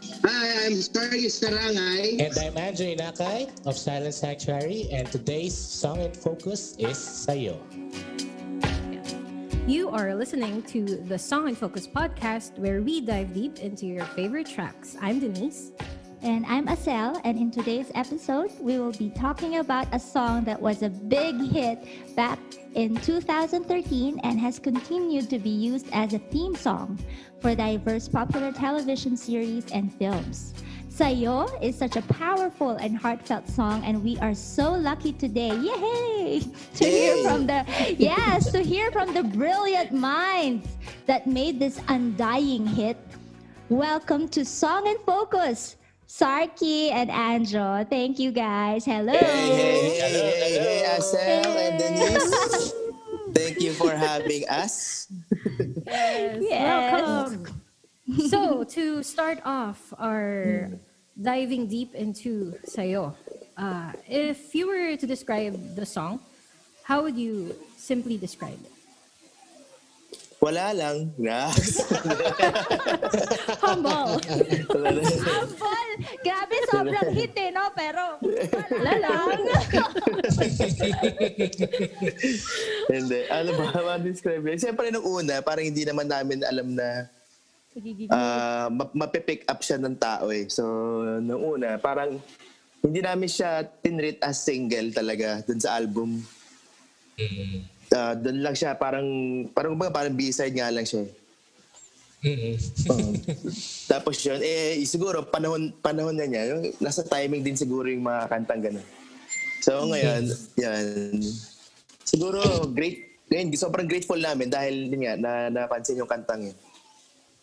Hi, I'm Starry Sarangay. And I'm Andrew Inakay of Silent Sanctuary, and today's song in focus is Sayo. You are listening to the Song and Focus podcast, where we dive deep into your favorite tracks. I'm Denise. And I'm Asel, and in today's episode, we will be talking about a song that was a big hit back in 2013 and has continued to be used as a theme song for diverse popular television series and films. Sayo is such a powerful and heartfelt song, and we are so lucky today, yay, to hear from the yes, to hear from the brilliant minds that made this undying hit. Welcome to Song and Focus, Sarky and Anjo. Thank you guys. Hello. Hey, hey, hey, Hello, hey, hey, and Denise. Thank you for having us. Yes. Yes. Welcome. so, to start off our diving deep into Sayo, uh, if you were to describe the song, how would you simply describe it? Wala lang. Na. Humble. Humble. Grabe, sobrang hit eh, no? Pero wala lang. Hindi. Ano ba? Ma-describe yun? Siyempre, nung una, parang hindi naman namin alam na ah, ma- mapipick up siya ng tao eh. So, nung una, parang hindi namin siya tinreat as single talaga dun sa album. Ah, dun lang siya, parang, parang, kumbaga, parang B-side nga lang siya eh. Mm-mm. Oo. Tapos yun, eh, siguro, panahon, panahon na niya, yung, nasa timing din siguro yung mga kantang ganun. So ngayon, yan. Siguro, great, ngayon, sobrang grateful namin dahil yun nga, na, napansin yung kantang yun.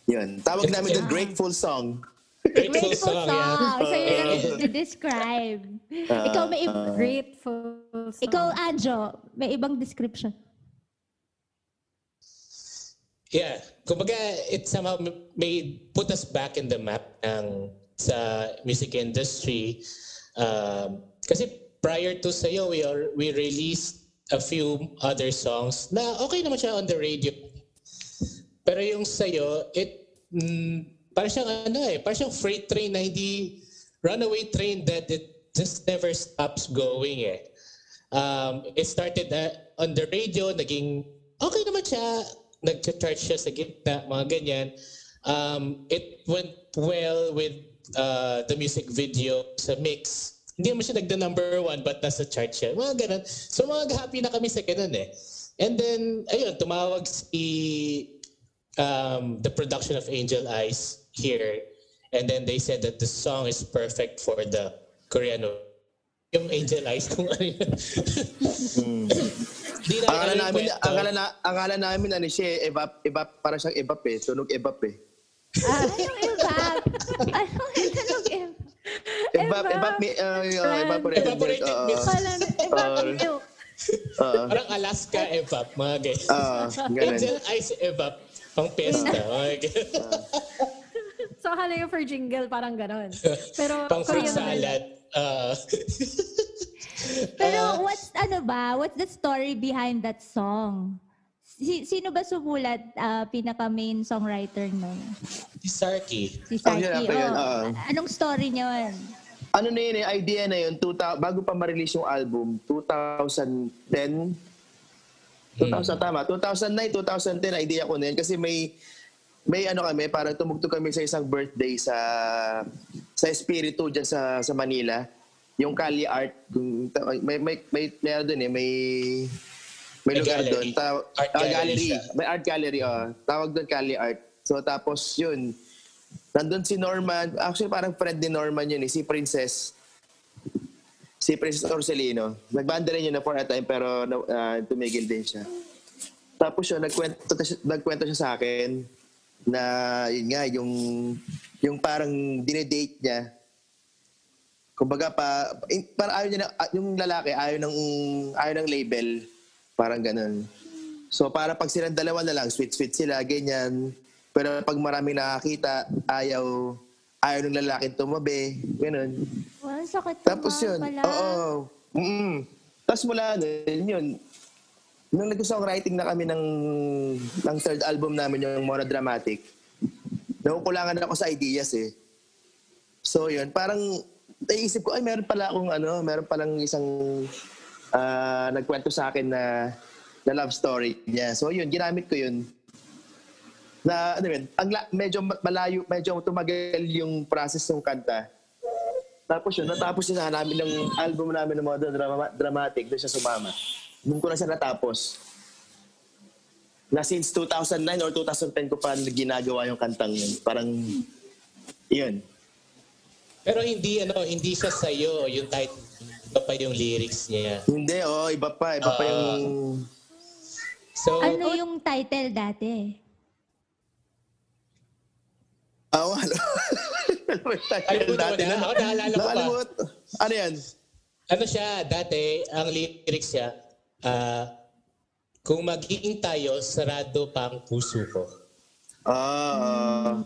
Yun. Tawag namin the Grateful Song. Grateful Grateful song, song. yeah. So, yun lang i-describe. Ikaw, may Ah, ib- Grateful song. Ikaw, Anjo, may ibang description. Yeah. Kumbaga, it somehow may put us back in the map ng sa music industry. Um, kasi prior to Sayo, we, are, we released a few other songs na okay naman siya on the radio. Pero yung Sayo, it, mm, parang siyang ano eh, parang siyang freight train na hindi, runaway train that it just never stops going eh. Um, it started uh, on the radio, naging okay naman siya, nag-charge siya sa gitna, mga ganyan. Um, it went well with uh, the music video sa mix. Hindi naman siya nagda number one but nasa chart siya. Mga ganun. So mga happy na kami sa ganun eh. And then, ayun, tumawag si um, the production of Angel Eyes here. And then they said that the song is perfect for the Korean yung Angel Eyes kung ano yun. Di namin Akala namin, kwento. akala, na, akala namin ano siya, eh, evap, evap, para siyang evap eh, sunog evap eh. Ah, anong evap? Anong anong evap? Evap, evap, mi- uh, uh, evaporated, Evaporated milk, oo. milk. Parang milk. Alaska evap, mga ganyan. Ganun. Angel Eyes evap, pang pesta. ganyan. So, akala yung for jingle, parang ganon. Pero, pang fruit salad. Ah. Pero what's, ano ba, what's the story behind that song? Si, sino ba sumulat, ah, pinaka-main songwriter nun? si Sarky. Si Oh, yun, Sarky. ako yun, oh. oo. Anong story niya yun? ano na yun eh, idea na yun, 2000, bago pa ma-release yung album, 2010, 2000 tama, 2009, 2010, idea ko na yun. Kasi may, may ano kami, parang tumugtog kami sa isang birthday sa sa Espiritu dyan sa, sa Manila. Yung Kali Art, may, may, may, may ano dun eh, may, may May lugar doon. Ta- Art ah, gallery gallery. May art gallery, oh. Tawag doon Kali Art. So tapos yun, nandun si Norman, actually parang friend ni Norman yun eh, si Princess. Si Princess Orselino. Nagbanda rin yun na for a time pero uh, tumigil din siya. Tapos yun, nagkwento, nagkwento siya sa akin na yun nga, yung, yung parang dinedate niya. Kumbaga pa, in, parang ayaw niya na, ah, yung lalaki ayaw ng, ayaw ng label. Parang ganun. So para pag silang dalawa na lang, sweet-sweet sila, ganyan. Pero pag maraming nakakita, ayaw, ayaw ng lalaki tumabi, ganun. Well, sakit Tapos yun, pala. oo. Mm Tapos mula nun, yun, nung nag-songwriting na kami ng, ng third album namin, yung monodramatic, nakukulangan ako sa ideas eh. So yun, parang naisip ko, ay meron pala akong ano, meron palang isang ah, nagkwento sa akin na, na love story niya. So yun, ginamit ko yun. Na, ano yun, ang medyo ma- malayo, medyo tumagal yung process ng kanta. Tapos yun, natapos yun na namin ng album namin ng mga drama, dramatic, doon siya sumama. Doon ko na siya natapos. Na since 2009 or 2010 ko pa ginagawa yung kantang yun. Parang, yun. Pero hindi ano, hindi siya sa yung title, iba pa yung lyrics niya. Hindi, oh, iba pa. Iba pa yung... So, Ano yung title dati? Ah, oh, ano? Ano yung title dati na? Ako naalala ko pa. Nakalimut. Ano yan? ano siya, dati, ang lyrics niya, ah, kung magiging tayo, sarado pa ang puso ko. Ah,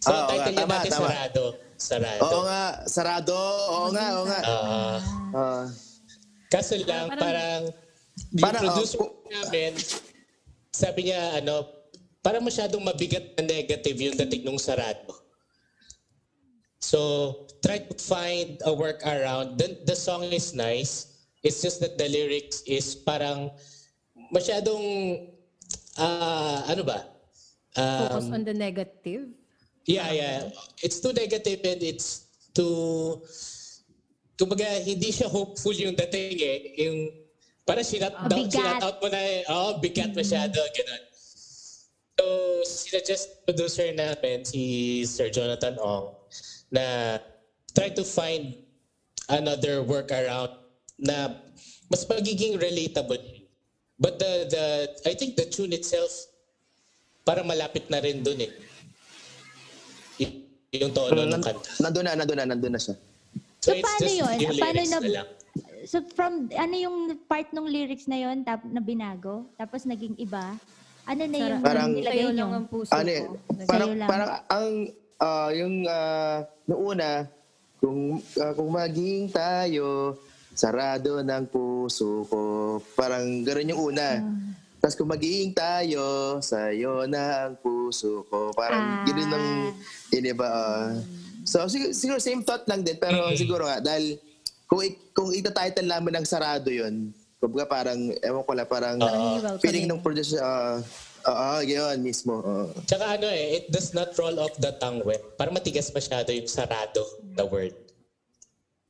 So, Ah, oo ang title niya tama, dati, tama. sarado. Sarado. oo nga, sarado. Oo nga, oo nga. Ah, Ah. kaso lang, Parang- parang, yung Parang, producer oh, namin, sabi niya, ano, parang masyadong mabigat na negative yung dating nung sarado. So, try to find a workaround. The, the song is nice. It's just that the lyrics is parang masyadong, ah, ano ba? Focus Um, on the negative. Yeah, yeah. It's too negative and it's too... Kumbaga, hindi siya hopeful yung dating eh. Yung, parang sinat, Ah, down, sinat out mo na eh. Oh, bigat masyado. Ganun. So, sinuggest producer namin, si Sir Jonathan Ong, na try to find another workaround na mas magiging relatable. But the, the I think the tune itself, parang malapit na rin dun eh. Y- yung tono ng kanta. nandun na, nandun na, nandun na siya. So, paano yun? yung Paano lyrics na- na lang. So from ano yung part ng lyrics na yon tap na binago tapos naging iba? Ano na yung Parang- nilagay Sa'yo lang ang puso ano eh, ko. parang, lang. parang ang, ah, yung, uh, noong una, kung, ah, kung maging tayo, sarado ng puso ko. Parang gano'n yung una. Ah. Tapos kung magiging tayo, sa'yo na ang puso ko. Parang Ah. yun ang iniba. ah. so siguro, siguro same thought lang din. Pero siguro nga, dahil kung, i- kung ita-title namin ng sarado yun, kumbaga parang, ewan ko lang, parang welcoming. feeling ng producer, ah, Oo, yun mismo. oo. Tsaka ano eh, it does not roll off the tongue well. Parang matigas masyado yung sarado na word.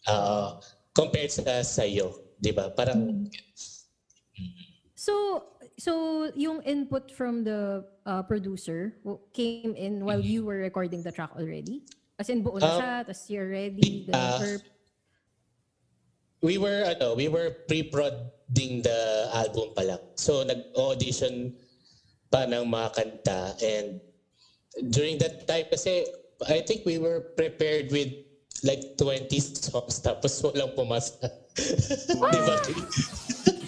Uh, compared sa sa'yo. Di ba? Parang, So, so yung input from the uh, producer came in while you were recording the track already? As in buo na Um, siya, tapos you're ready, ah, or we were, ano, we were pre-prodding the album pa lang. So, nag-audition pa ng mga kanta. And during that time kasi, I think we were prepared with like 20 songs tapos walang pumasa. Di ba?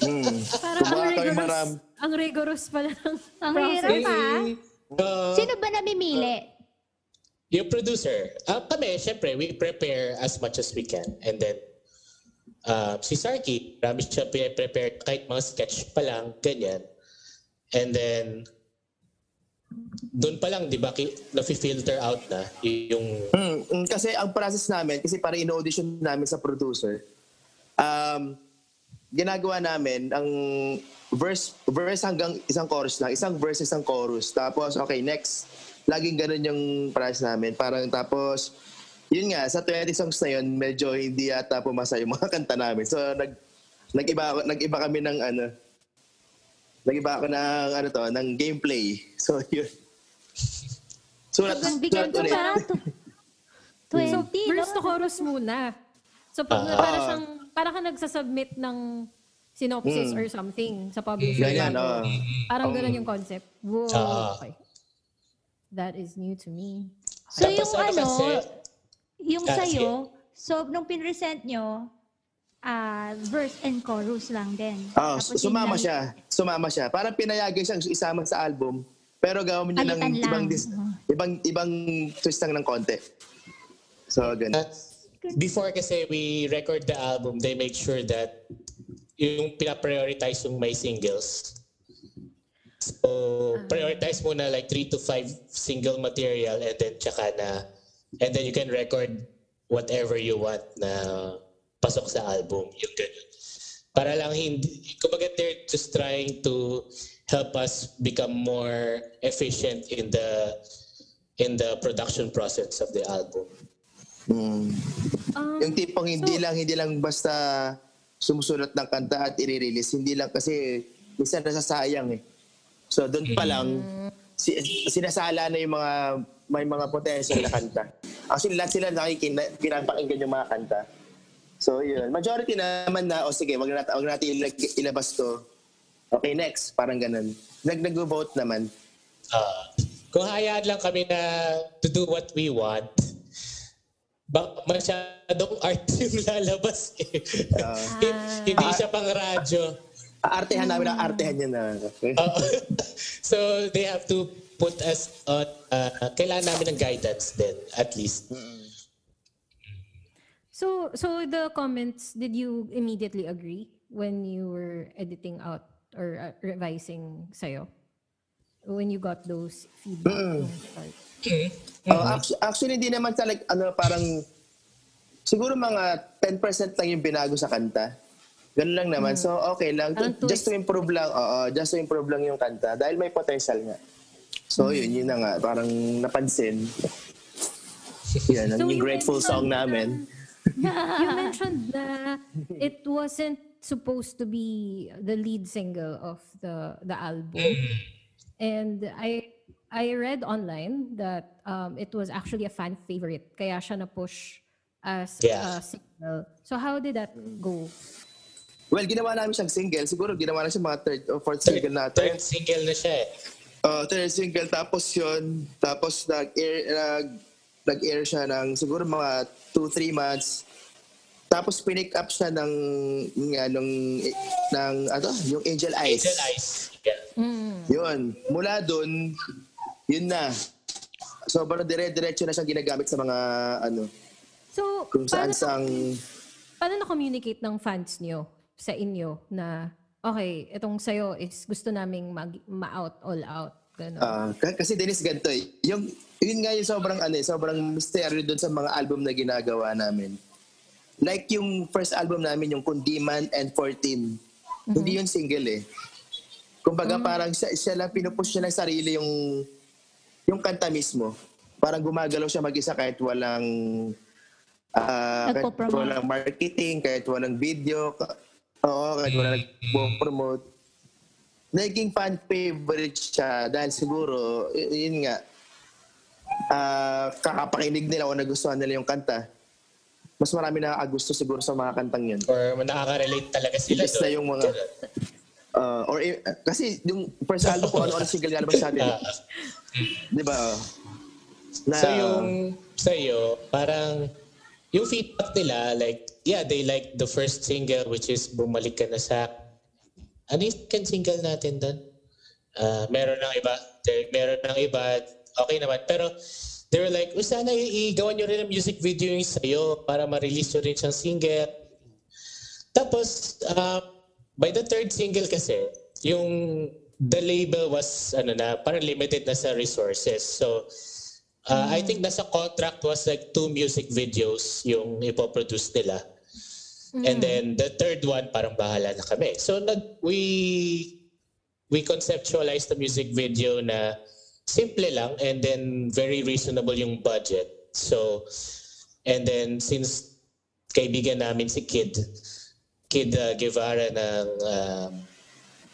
Hmm. parang ang rigorous, maram. ang rigorous pala ng Ang process. hirap ah. Uh, Sino ba namimili? Yung producer, ah kami, syempre, we prepare as much as we can. And then, uh, si Sarky, marami siya prepare kahit mga sketch pa lang, ganyan. And then, doon pa lang, di ba, nafi-filter out na yung... Hmm, mm, kasi ang process namin, kasi para in-audition namin sa producer, um, ginagawa namin ang verse verse hanggang isang chorus lang, isang verse, isang chorus. Tapos, okay, next. Laging ganun yung process namin. Parang tapos, yun nga, sa 20 songs na yun, medyo hindi yata pumasa yung mga kanta namin. So, nag, nag-iba, nag-iba kami ng ano, nag-iba ako ng ano to, ng gameplay. So, yun. Sulat, Ang bigyan sulat ko ulit. ba? So, 20, verse to no? chorus muna. So, pag, Ah. para siyang, para ka nagsasubmit ng synopsis Mm. or something sa publisher. Ganyan, bago. oo. Parang ganun yung concept. Whoa, Ah. okay. That is new to me. So Tapos yung ano ano, kasi- yung Ah, sa'yo, so nung pinresent nyo, ah verse and chorus lang din. Oh, Tapos yun sumama lang- siya. Sumama siya. Parang pinayagan siyang isama sa album. Pero gawin niyo ng Palitan lang. ibang dis- Uh-huh. ibang ibang twist lang ng konti. So, ganun. Uh, before kasi we record the album, they make sure that yung pinaprioritize yung may singles. So, prioritize muna like three to five single material and then tsaka na, and then you can record whatever you want na pasok sa album. Yung ganun. Para lang hindi, kumbaga they're just trying to help us become more efficient in the in the production process of the album. Mm. Um, Yung tipong hindi so- lang hindi lang basta sumusulat ng kanta at i-release, hindi lang kasi minsan nasasayang eh. So doon pa lang si, sinasala na yung mga may mga potential na kanta. Actually lahat sila nakikina, pinapakinggan yung mga kanta. So yun, majority naman na o sige, wag natin wag natin ilabas to. Okay, next, parang ganun. Nag nag-vote naman. Ah, kung hayaan lang kami na to do what we want, bak masyadong art yung lalabas eh. Hindi siya pang radyo. Aartehan namin ang artehan niya na. So they have to put us on, uh, kailangan namin ng guidance din, at least. So, so the comments, did you immediately agree when you were editing out or uh, revising sa'yo? When you got those feedback nung start? Oh, actu- actually, hindi naman talaga, ano, parang, siguro mga 10% lang yung binago sa kanta. Ganun lang naman. So, okay lang. Parang just to improve lang, oo, just to improve lang yung kanta. Dahil may potential nga. So, yun, yun na nga. Parang napansin. Yan, ang So, grateful song namin. you mentioned na it wasn't supposed to be the lead single of the the album. And I I read online that um, it was actually a fan favorite. Kaya siya na-push as Yeah. a single. So how did that go? Well, ginawa namin siyang single. Siguro ginawa na siya mga third or fourth Third, single natin. third single na siya eh. Uh, third single, tapos yun, tapos nag-air, nag, nag-air siya ng siguro mga 2-3 months. Tapos pinick up siya ng, nga, nung, ng, ano, yung Angel Eyes. Angel Eyes. Yeah. Yun. Mula dun, yun na. Sobrang dire-diretso na siyang ginagamit sa mga, ano, So, kung saan paano, sang, paano na-communicate ng fans niyo sa inyo na, okay, itong sayo is gusto naming mag, ma-out, all out. Ganun. Ah, k- kasi Dennis ganito eh. Yung, yun nga yung sobrang ano eh, sobrang misteryo dun sa mga album na ginagawa namin. Like yung first album namin, yung Kundiman and 14. Hindi yun single eh. Kumbaga parang siya, siya lang pinupush niya ng sarili yung yung kanta mismo. Parang gumagalaw siya mag-isa kahit walang ah, kahit walang marketing, kahit walang video, ka- oo, kahit walang nagpo-promote naging fan favorite siya dahil siguro, y- yun nga, ah kakapakinig nila o nagustuhan nila yung kanta. Mas marami na gusto siguro sa mga kantang yun. Or nakaka-relate talaga sila Imbes na doon. yung mga... ah, or i- kasi yung first album ko, ano-ano single nga naman sa atin. Ah, Di ba? Na, so yung sa'yo, parang yung feedback nila, like, yeah, they like the first single which is Bumalik Ka Na Sa... Ano yung second single natin doon? Ah, meron ng iba. There- Meron ng iba. Okay naman. Pero they were like, "Oh, sana igawan nyo rin ang music video yung sa'yo para ma-release nyo rin siyang single. Tapos, uh, by the third single kasi, yung the label was ano na, parang limited na sa resources. So, uh, I think nasa contract was like two music videos yung ipoproduce nila. And then the third one, parang bahala na kami. So, nag, we, we conceptualized the music video na simple lang and then very reasonable yung budget. So, and then since kaibigan namin si Kid, Kid uh, Guevara ng uh,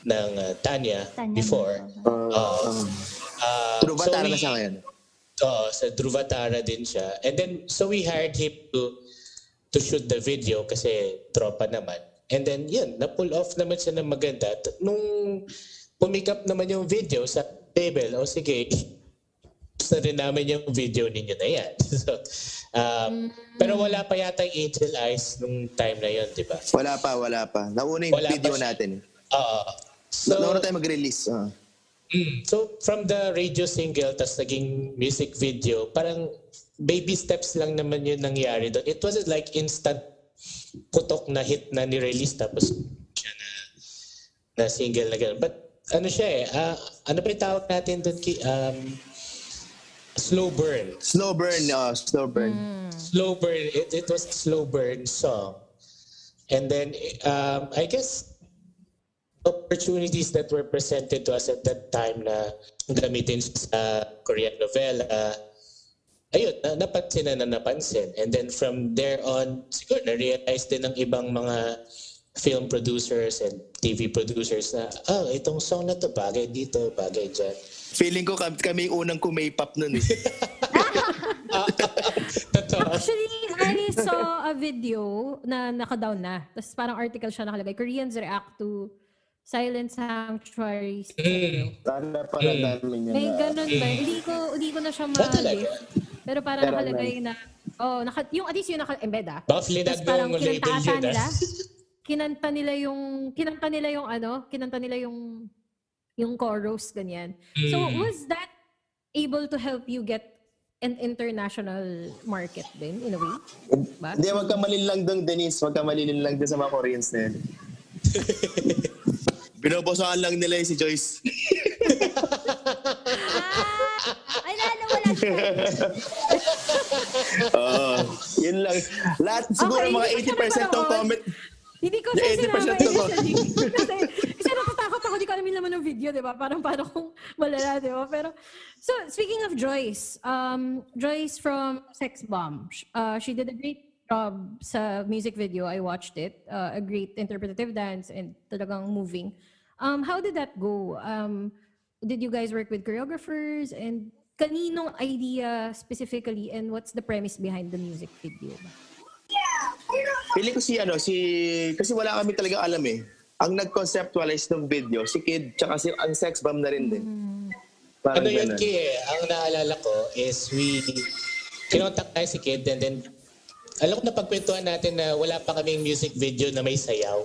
ng uh, Tanya, Tanya before. uh, Uh, uh, True ba? so Tara na we- siya ngayon. Oo, sa Dhruvatara din siya. And then, so we hired him to to shoot the video kasi tropa naman. And then, yun, na-pull off naman siya ng maganda. Nung pumikap naman yung video sa label, o sige, gusto rin namin yung video ninyo na yan. so, um, Pero wala pa yata yung Angel Eyes nung time na yun, di ba? Wala pa, wala pa. Nauna yung Wala video natin. Oo. So, So, Nauna tayo mag-release. ah. Mm. So from the radio single tas naging music video, parang baby steps lang naman yun nangyari doon. It wasn't like instant putok na hit na ni-release tapos siya na, na single na gano'n. But ano siya eh, ah, ano pa yung tawag natin doon? Ki, um, slow burn. Slow burn, oh, slow burn. slow burn. It, it was a slow burn song. And then um, I guess opportunities that were presented to us at that time na gamitin sa Korean novela, ayun, na, napansin na na napansin. And then from there on, siguro na-realize din ng ibang mga film producers and TV producers na, oh, itong song na to bagay dito, bagay dyan. Feeling ko kami, unang kumay-pop nun eh. Totoo. Actually, I saw a video na naka-down na. Tapos parang article siya nakalagay. Koreans react to Silent Sanctuary. Sana pala namin yun. May ganun ba? Hindi ko, hindi ko na siya Ah, ma Pero parang Pero nakalagay na, oh, naka, yung at least yung naka-embed ah. Tapos flinag parang nung label kinanta yun, nila. Kinanta nila yung, kinanta nila yung ano, kinanta nila yung, yung chorus, ganyan. So, Mm. was that able to help you get an international market din, in a way? Ba? Hindi, wag ka malinlang doon, Denise. Wag ka malinlang doon sa mga Koreans na yun. Binobosahan lang nila yung si Joyce. Ah. Oo. yun lang. Lahat, siguro Okay, mga hindi ko siya 80% ng napanood. comment. Hindi ko siya 80% sinama to go. initially. kasi, kasi natatakot ako, di ko alam yung laman ng video, di ba? Parang parang kung malala, di ba? Pero, so, speaking of Joyce, um, Joyce from Sex Bomb, uh, she did a great job sa music video. I watched it. Uh, a great interpretative dance and talagang moving. Um, how did that go? Um, did you guys work with choreographers? And kaninong idea specifically and what's the premise behind the music video? ba? Pili ko si ano, si... Kasi wala kami talaga alam eh. Ang nag-conceptualize ng video, si Kid, tsaka si ang sex bomb na rin din. Parang Ano yun, ganun. Ki, eh, ang naalala ko is we, kinontak tayo si Kid and then, alam ko na pagkwentuhan natin na wala pa kaming music video na may sayaw.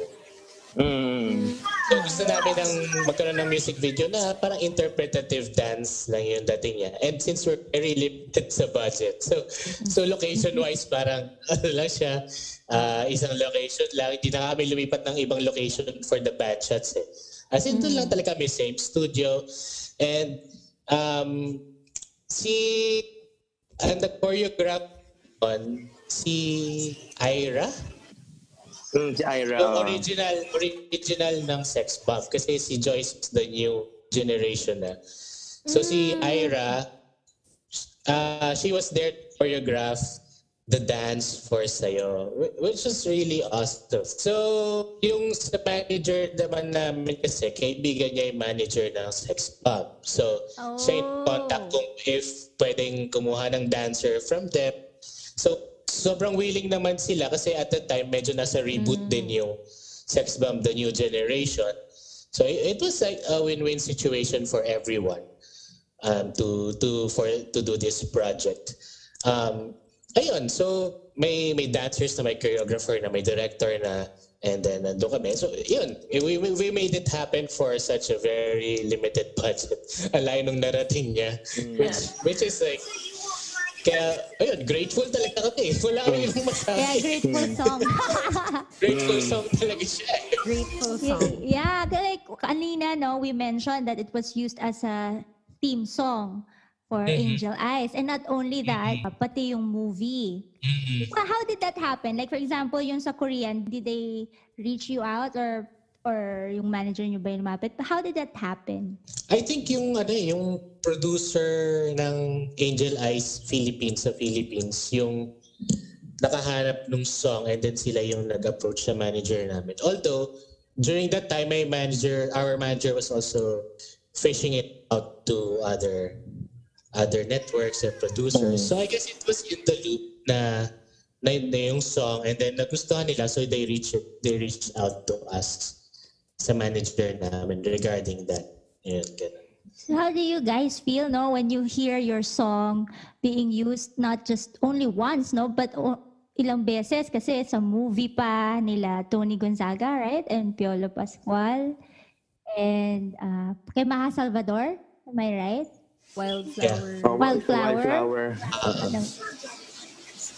Mm. So gusto namin ng magkaroon ng music video na parang interpretative dance lang yung dating niya. And since we're very limited sa budget, so so location-wise parang ano siya, ah, isang location lang. Hindi na kami lumipat ng ibang location for the bad shots eh. As in, doon lang talaga kami, same studio. And um, si, ang nag-choreograph on, si Ira, Mm, si Ira. yung original original ng Sex Bomb kasi si Joyce is the new generation na. So si Ira, uh, she was there to choreograph the dance for Sayo, wh- which was really awesome. So, yung sa manager naman namin kasi, kaibigan niya yung manager ng Sex Bomb. So, siya yung Oh. contact kung if pwedeng kumuha ng dancer from them. So, sobrang willing naman sila kasi at the time, medyo nasa reboot din yung Sex Bomb, The New Generation. So, it, it was like a win-win situation for everyone um, to to for to do this project. Um, ayun, so may may dancers na may choreographer na may director na and then nandun kami. So yun, we, we, we made it happen for such a very limited budget. Alay nung narating niya. Which, which is like, kaya, ayun, grateful talaga kami. Wala kami ibang Kaya masabi. grateful song. Grateful song talaga siya. Grateful Yeah, song. yeah, like kanina no, we mentioned that it was used as a theme song for Mhm. Angel Eyes. And not only that, pati yung movie. Mm-mm. Well, how did that happen? Like for example, yung sa Korean, did they reach you out or or yung manager nyo ba yung lumapit? How did that happen? I think yung ano eh, yung producer ng Angel Eyes Philippines sa Philippines, yung nakahanap ng song and then sila yung nag-approach sa manager namin. Although during that time my manager, our manager was also fishing it out to other other networks and producers. So I guess it was in the loop na na, na yung song and then nagustuhan nila so they reached they reached out to us sa manager namin regarding that. Yun, ganun. So how do you guys feel no when you hear your song being used not just only once no but o- ilang beses kasi sa movie pa nila Tony Gonzaga right and Piolo Pascual and uh, kay Maha Salvador am I right? Wildflower. Oh, Wildflower. Wildflower. Anong-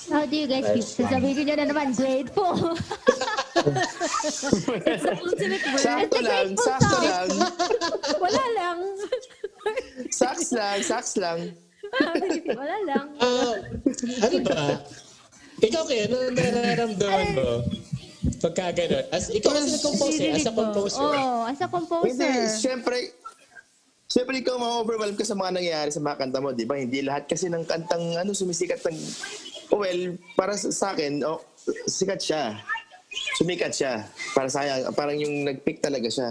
How do you guys feel? Sasabihin nyo na naman, grateful. It's the ultimate word. Sakto lang, grateful sakto lang. Wala lang. Saks lang, saks lang. Wala lang. Ah, ano ba? Ikaw kaya, ano nararamdaman mo? Pagka ganun. As, ikaw kasi nag-compose eh, as a composer. Oh, as a Hindi, composer. siyempre, siyempre ikaw ma-overwhelm ka sa mga nangyayari sa mga kanta mo, di ba? Hindi lahat kasi ng kantang ano sumisikat ng... Well, para sa sa akin, oh, sikat siya. Sumikat siya. Para sayang, parang yung nag-pick talaga siya.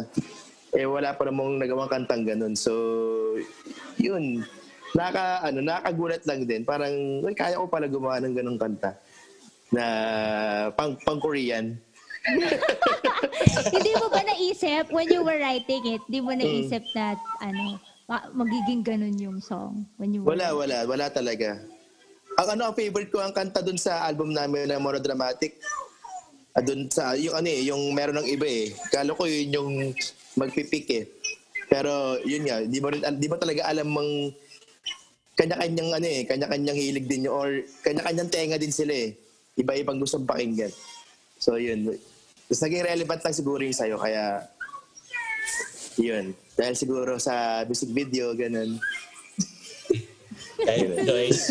Eh, wala pa namang nagawang kantang ganun. So, yun. Naka, ano, nakagulat lang din. Parang, "Uy, kaya ko pala gumawa ng ganung kanta na pang, pang Korean. Hindi mo ba naisip when you were writing it, hindi mo naisip na ano, ma- magiging ganun yung song when you were Wala, wala. Wala talaga. Ang ano, ang favorite ko ang kanta dun sa album namin na Monodramatic. Ah, dun sa, yung ano eh, yung meron ng iba eh. Kala ko yun yung magpipik eh. Pero yun nga, di mo, rin, di mo talaga alam mang kanya-kanyang ano eh, kanya-kanyang hilig din yun or kanya-kanyang tenga din sila eh. Iba-ibang gustong pakinggan. So yun. Tapos naging relevant lang siguro yung sa'yo, kaya yun. Dahil siguro sa music video, ganun. Ayun, Joyce.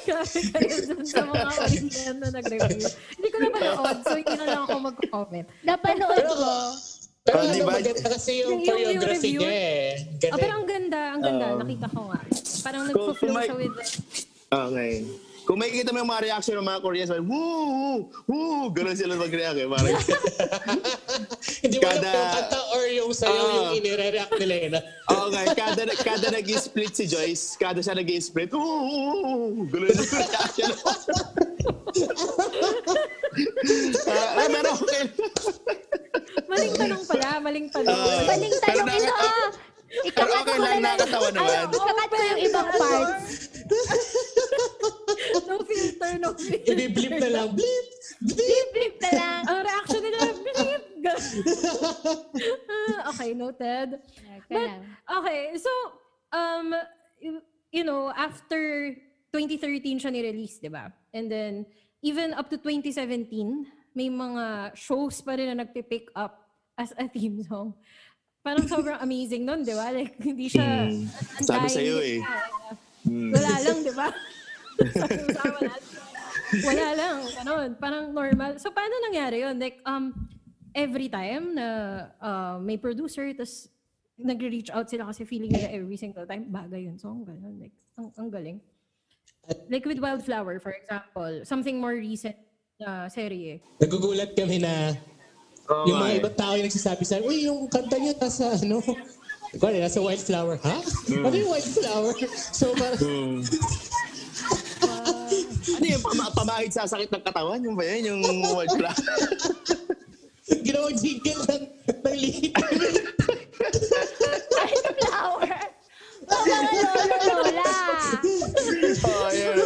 Grabe kayo dun sa mga Korean na nag-review. Hindi ko na manood, so hindi na lang ako mag-comment. Napanood ko. Pero Oh, ano, di ba? maganda kasi yung Yung- choreography niya eh. Oh, Ganda. pero ang ganda, ang ganda. Oo. Nakita ko nga. Parang Kung- nagpo-flow kung may- siya with... Okay. Kung makikita mo yung mga reaction ng mga Koreans, like, woo, woo, gano'n sila mag-react eh. Parang, Hindi mo alam kada- yung kanta yung sayo Oo. yung inire-react nila eh. na- okay, kada, kada nag-split si Joyce, kada siya nag-split, woo, gano'n yung reaction. Ah, ah, pero okay. Maling tanong pala, maling tanong. Ah. Maling Pero tanong na- ito. ah. Ikakat Pero okay ko lang, na nakakatawa naman. Ano, ikakat ko yung ibang parts. no filter, no filter. I-blip na lang. Blip! Blip, blip na lang. Ang reaction nila, blip! Okay, noted. Okay But, okay, so, um, you- you know, after 2013 siya ni-release, di ba? And then, even up to 2017, may mga shows pa rin na nagpipick up as a theme song. Parang sobrang amazing nun, di ba? Like, hindi siya... Mm. Sabi sa'yo eh. Mm. Wala lang, di ba? Wala lang, ganun. Parang normal. So, paano nangyari yun? Like, um, every time na uh, may producer, tapos nagre-reach out sila kasi feeling nila every single time, bagay yun song, ganun. Like, ang, ang galing. Like with Wildflower, for example, something more recent na serye. Nagugulat kami na Oo yung mga eh. ibang tao yung nagsasabi sa uy, yung kanta niya nasa ano, Kuwari, nasa Wildflower. Ha? Hmm. Ano yung Wildflower? So, parang, Mm. ano yung pama- pamahid sa sakit ng katawan? Yung ba yun? Yung flag? ginawang jingle ng, ng lead. Flower. Oh, mga lolo-lola. oh, yeah.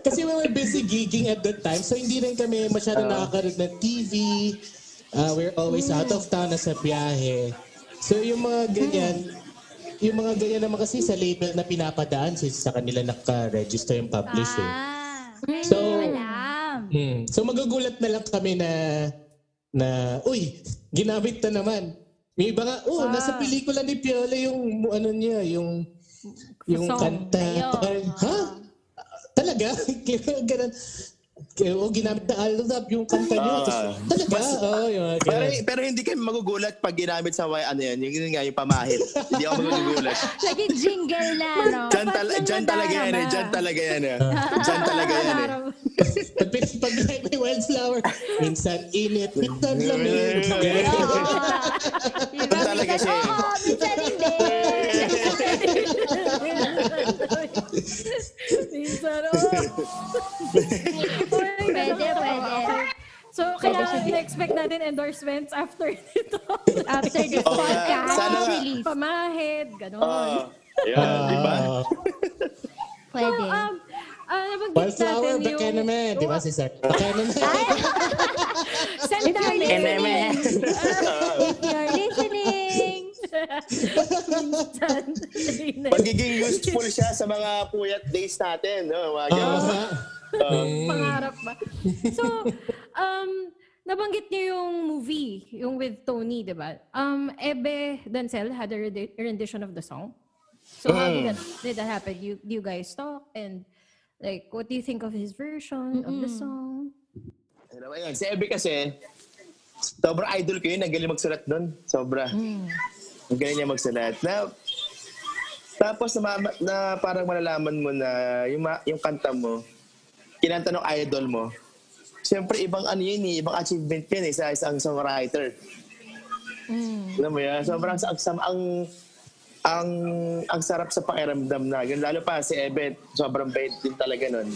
Kasi we were busy gigging at that time, so hindi rin kami masyado nakakaroon ng TV. Uh, we're always out of town, nasa biyahe. So yung mga ganyan, yung mga ganyan naman kasi sa label na pinapadaan, since sa kanila naka-register yung publish eh. Ah, So, alam. Hmm. So magugulat na lang kami na na uy, ginamit na naman. May iba nga, oh, nasa pelikula ni Piola yung ano niya, yung yung Song. kanta. Ayun. Ha? Talaga? Ganun. Kaya, oh, ginamit na album yung kanta niyo. Ah. Tapos, talaga? Oo, yung mga pero, ganun. pero hindi kayo magugulat pag ginamit sa way, ano yan, yung, yun nga, yung pamahid. hindi ako magugulat. Naging jingle na, no? Diyan, tal- dyan talaga yan eh. Dyan talaga yan eh. Dyan talaga yan eh. Pag, pag, may wildflower, minsan init, minsan lamig. Oo. Diba? Doon talaga siya eh. oo, minsan hindi. Minsan, oh. Pwede, pwede. So, kaya in-expect natin endorsements after nito. After this Oo nga. podcast Sana nga. release. Pamahid, gano'n. Oh, yeah, di ba? Ah, Pwede. Um, ah, nabanggit Wildflower, natin baka naman. Di ba si Sir? Send namin. If you're listening, Magiging useful siya sa mga puyat days natin. No? Mga ganun. Ah, Pangarap ba? So, um, nabanggit niyo yung movie, yung with Tony, di ba? Um, Ebe Dancel had a rendi- rendition of the song. So how did that, did that happen? You, you guys talk and like, what do you think of his version of the song? Ano ba yun? Si Ebe kasi, sobrang idol ko yun. Ang galing magsulat nun. Sobra. Ang galing niya magsulat. Na, tapos na, na parang malalaman mo na yung, ma- yung kanta mo, kinanta ng idol mo, Siyempre, ibang ano yun eh, ibang achievement yun eh, sa isang songwriter. Alam mo yan? Sobrang ang, ang, ang, ang, ang sarap sa pakiramdam na. Yun, lalo pa si Eben, sobrang bait din talaga nun.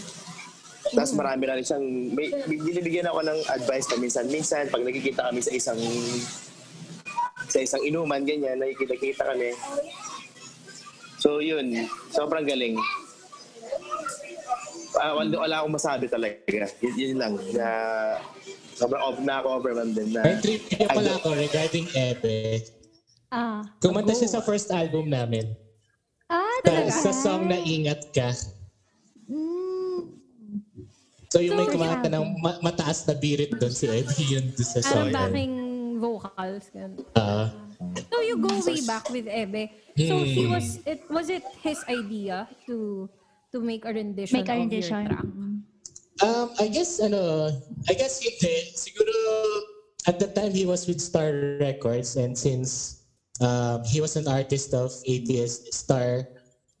Tapos marami na rin siyang, may, may binibigyan ako ng advice na minsan-minsan pag nagkikita kami sa isang sa isang inuman, ganyan, nakikita-kita kami. So yun, sobrang galing. Ah, wala, wala akong masabi talaga. Yun, yun lang. Na, sobrang off na ako overwhelmed din. Na, May trivia pala ako regarding Ebe. Ah. Kumanta siya sa first album namin. Ah, Sa, talaga? sa song na Ingat Ka. Mm. So yung may So, kumanta yeah. ng ma- mataas na birit doon si Ebe yun doon sa song. Parang backing vocals. ganun. Ah. So you go way back with Ebe. So he Hmm. was it was it his idea to to make a rendition Make a of rendition. your track? Um, I guess, ano, I guess hindi. Siguro, at the time he was with Star Records and since um, he was an artist of ATS Star,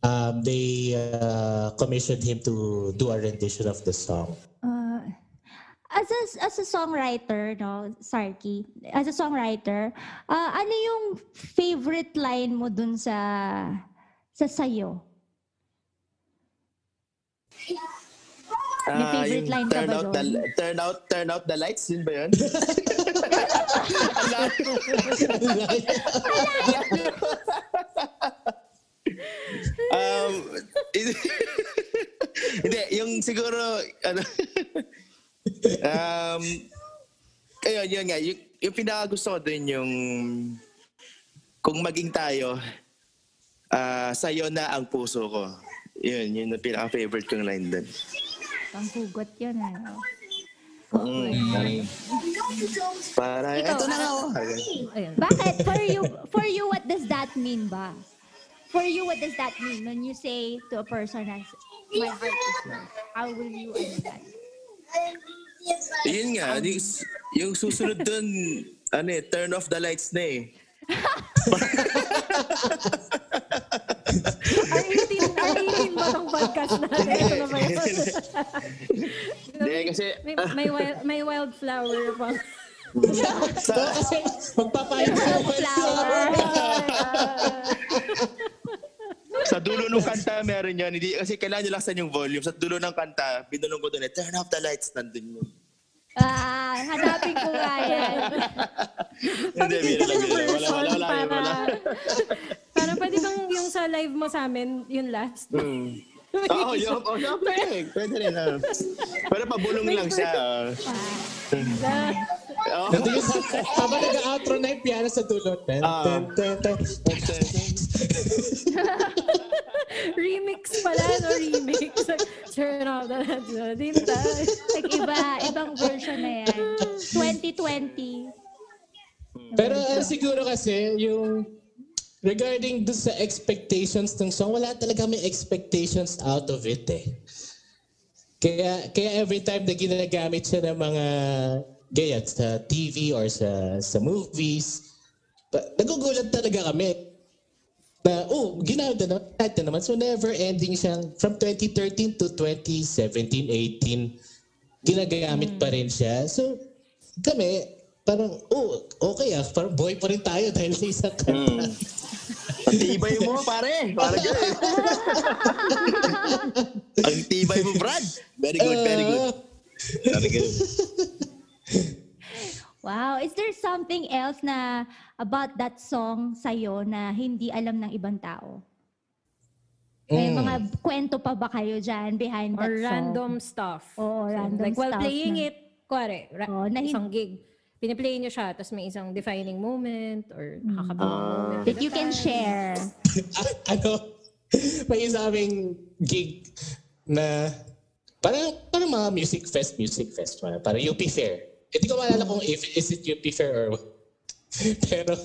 um, they uh, commissioned him to do a rendition of the song. Uh, as a as a songwriter, no, Sarky, as a songwriter, ah, ano yung favorite line mo dun sa sa sayo? May Ah, favorite line ka ba out the, turn out turn out the lights yun ba yun? um, hindi, yung siguro, ano, um, ayun, yun nga, yung, yung pinakagusto ko din yung, kung maging tayo, ah sa'yo na ang puso ko. Yun, yun ang pinaka-favorite kong line din. Ang hugot yun, ano? Mm, para, Ikaw, eto na nga ano- ako. Ayun. Bakit? For you, for you, what does that mean ba? For you, what does that mean when you say to a person as, my heart is yours? How will you ano that? Yun nga, yung, yung susunod dun, ano eh, turn off the lights na eh. R18, R18 ba tong podcast natin? Ito na ba yun? Hindi, kasi, may, may, wild, may wildflower pa. So, kasi magpapahinga ka Flower. Sa dulo ng kanta meron yan. Hindi, kasi kailangan nyo laksan yung volume. Sa dulo ng kanta, binulong ko dun eh, turn off the lights, nandun yun. Ah, hanapin ko nga yan. Hindi, biro lang, biro. Wala, wala, wala, para, wala. para pwede bang yung sa live mo sa amin, yung last? Hmm. Oo, yun. Oh, yun, pwede. Pwede rin. ah. Pero pabulong lang siya. ah. Sa, habang nag-outro na yung piano sa dulo. Ten, Ah. ten, ten, ten. remix pala, no? Remix. Turn off the dinta. Like iba, ibang version na yan. 2020. Pero uh, siguro kasi yung regarding dun sa expectations ng song, wala talaga may expectations out of it eh. Kaya, kaya every time na ginagamit siya ng mga gaya sa TV or sa sa movies, pa- nagugulat talaga kami na, oh, ginamit na na naman. So never ending siyang from 2013 to 2017, 18, ginagamit pa rin siya. So kami, parang, oh, okay ah, parang boy pa rin tayo dahil sa isang kanta. Ang tibay mo, pare. Parang gano'n. Ang tibay mo, Brad. Very good, very good. Ah, Very good. Wow. Is there something else na about that song sa'yo na hindi alam ng ibang tao? May Mm. mga kwento pa ba kayo dyan behind that Or song? random stuff. Oo, random like while stuff playing na- it, kuwari, ra- Oo, na isang gig, piniplay niyo siya, tapos may isang defining moment or nakakabang moment. that you can share. Ano, may isa aming gig na parang, parang mga music fest, music fest. Parang UP Fair. Hindi ko maalala kung if is it UP Fair or what. Pero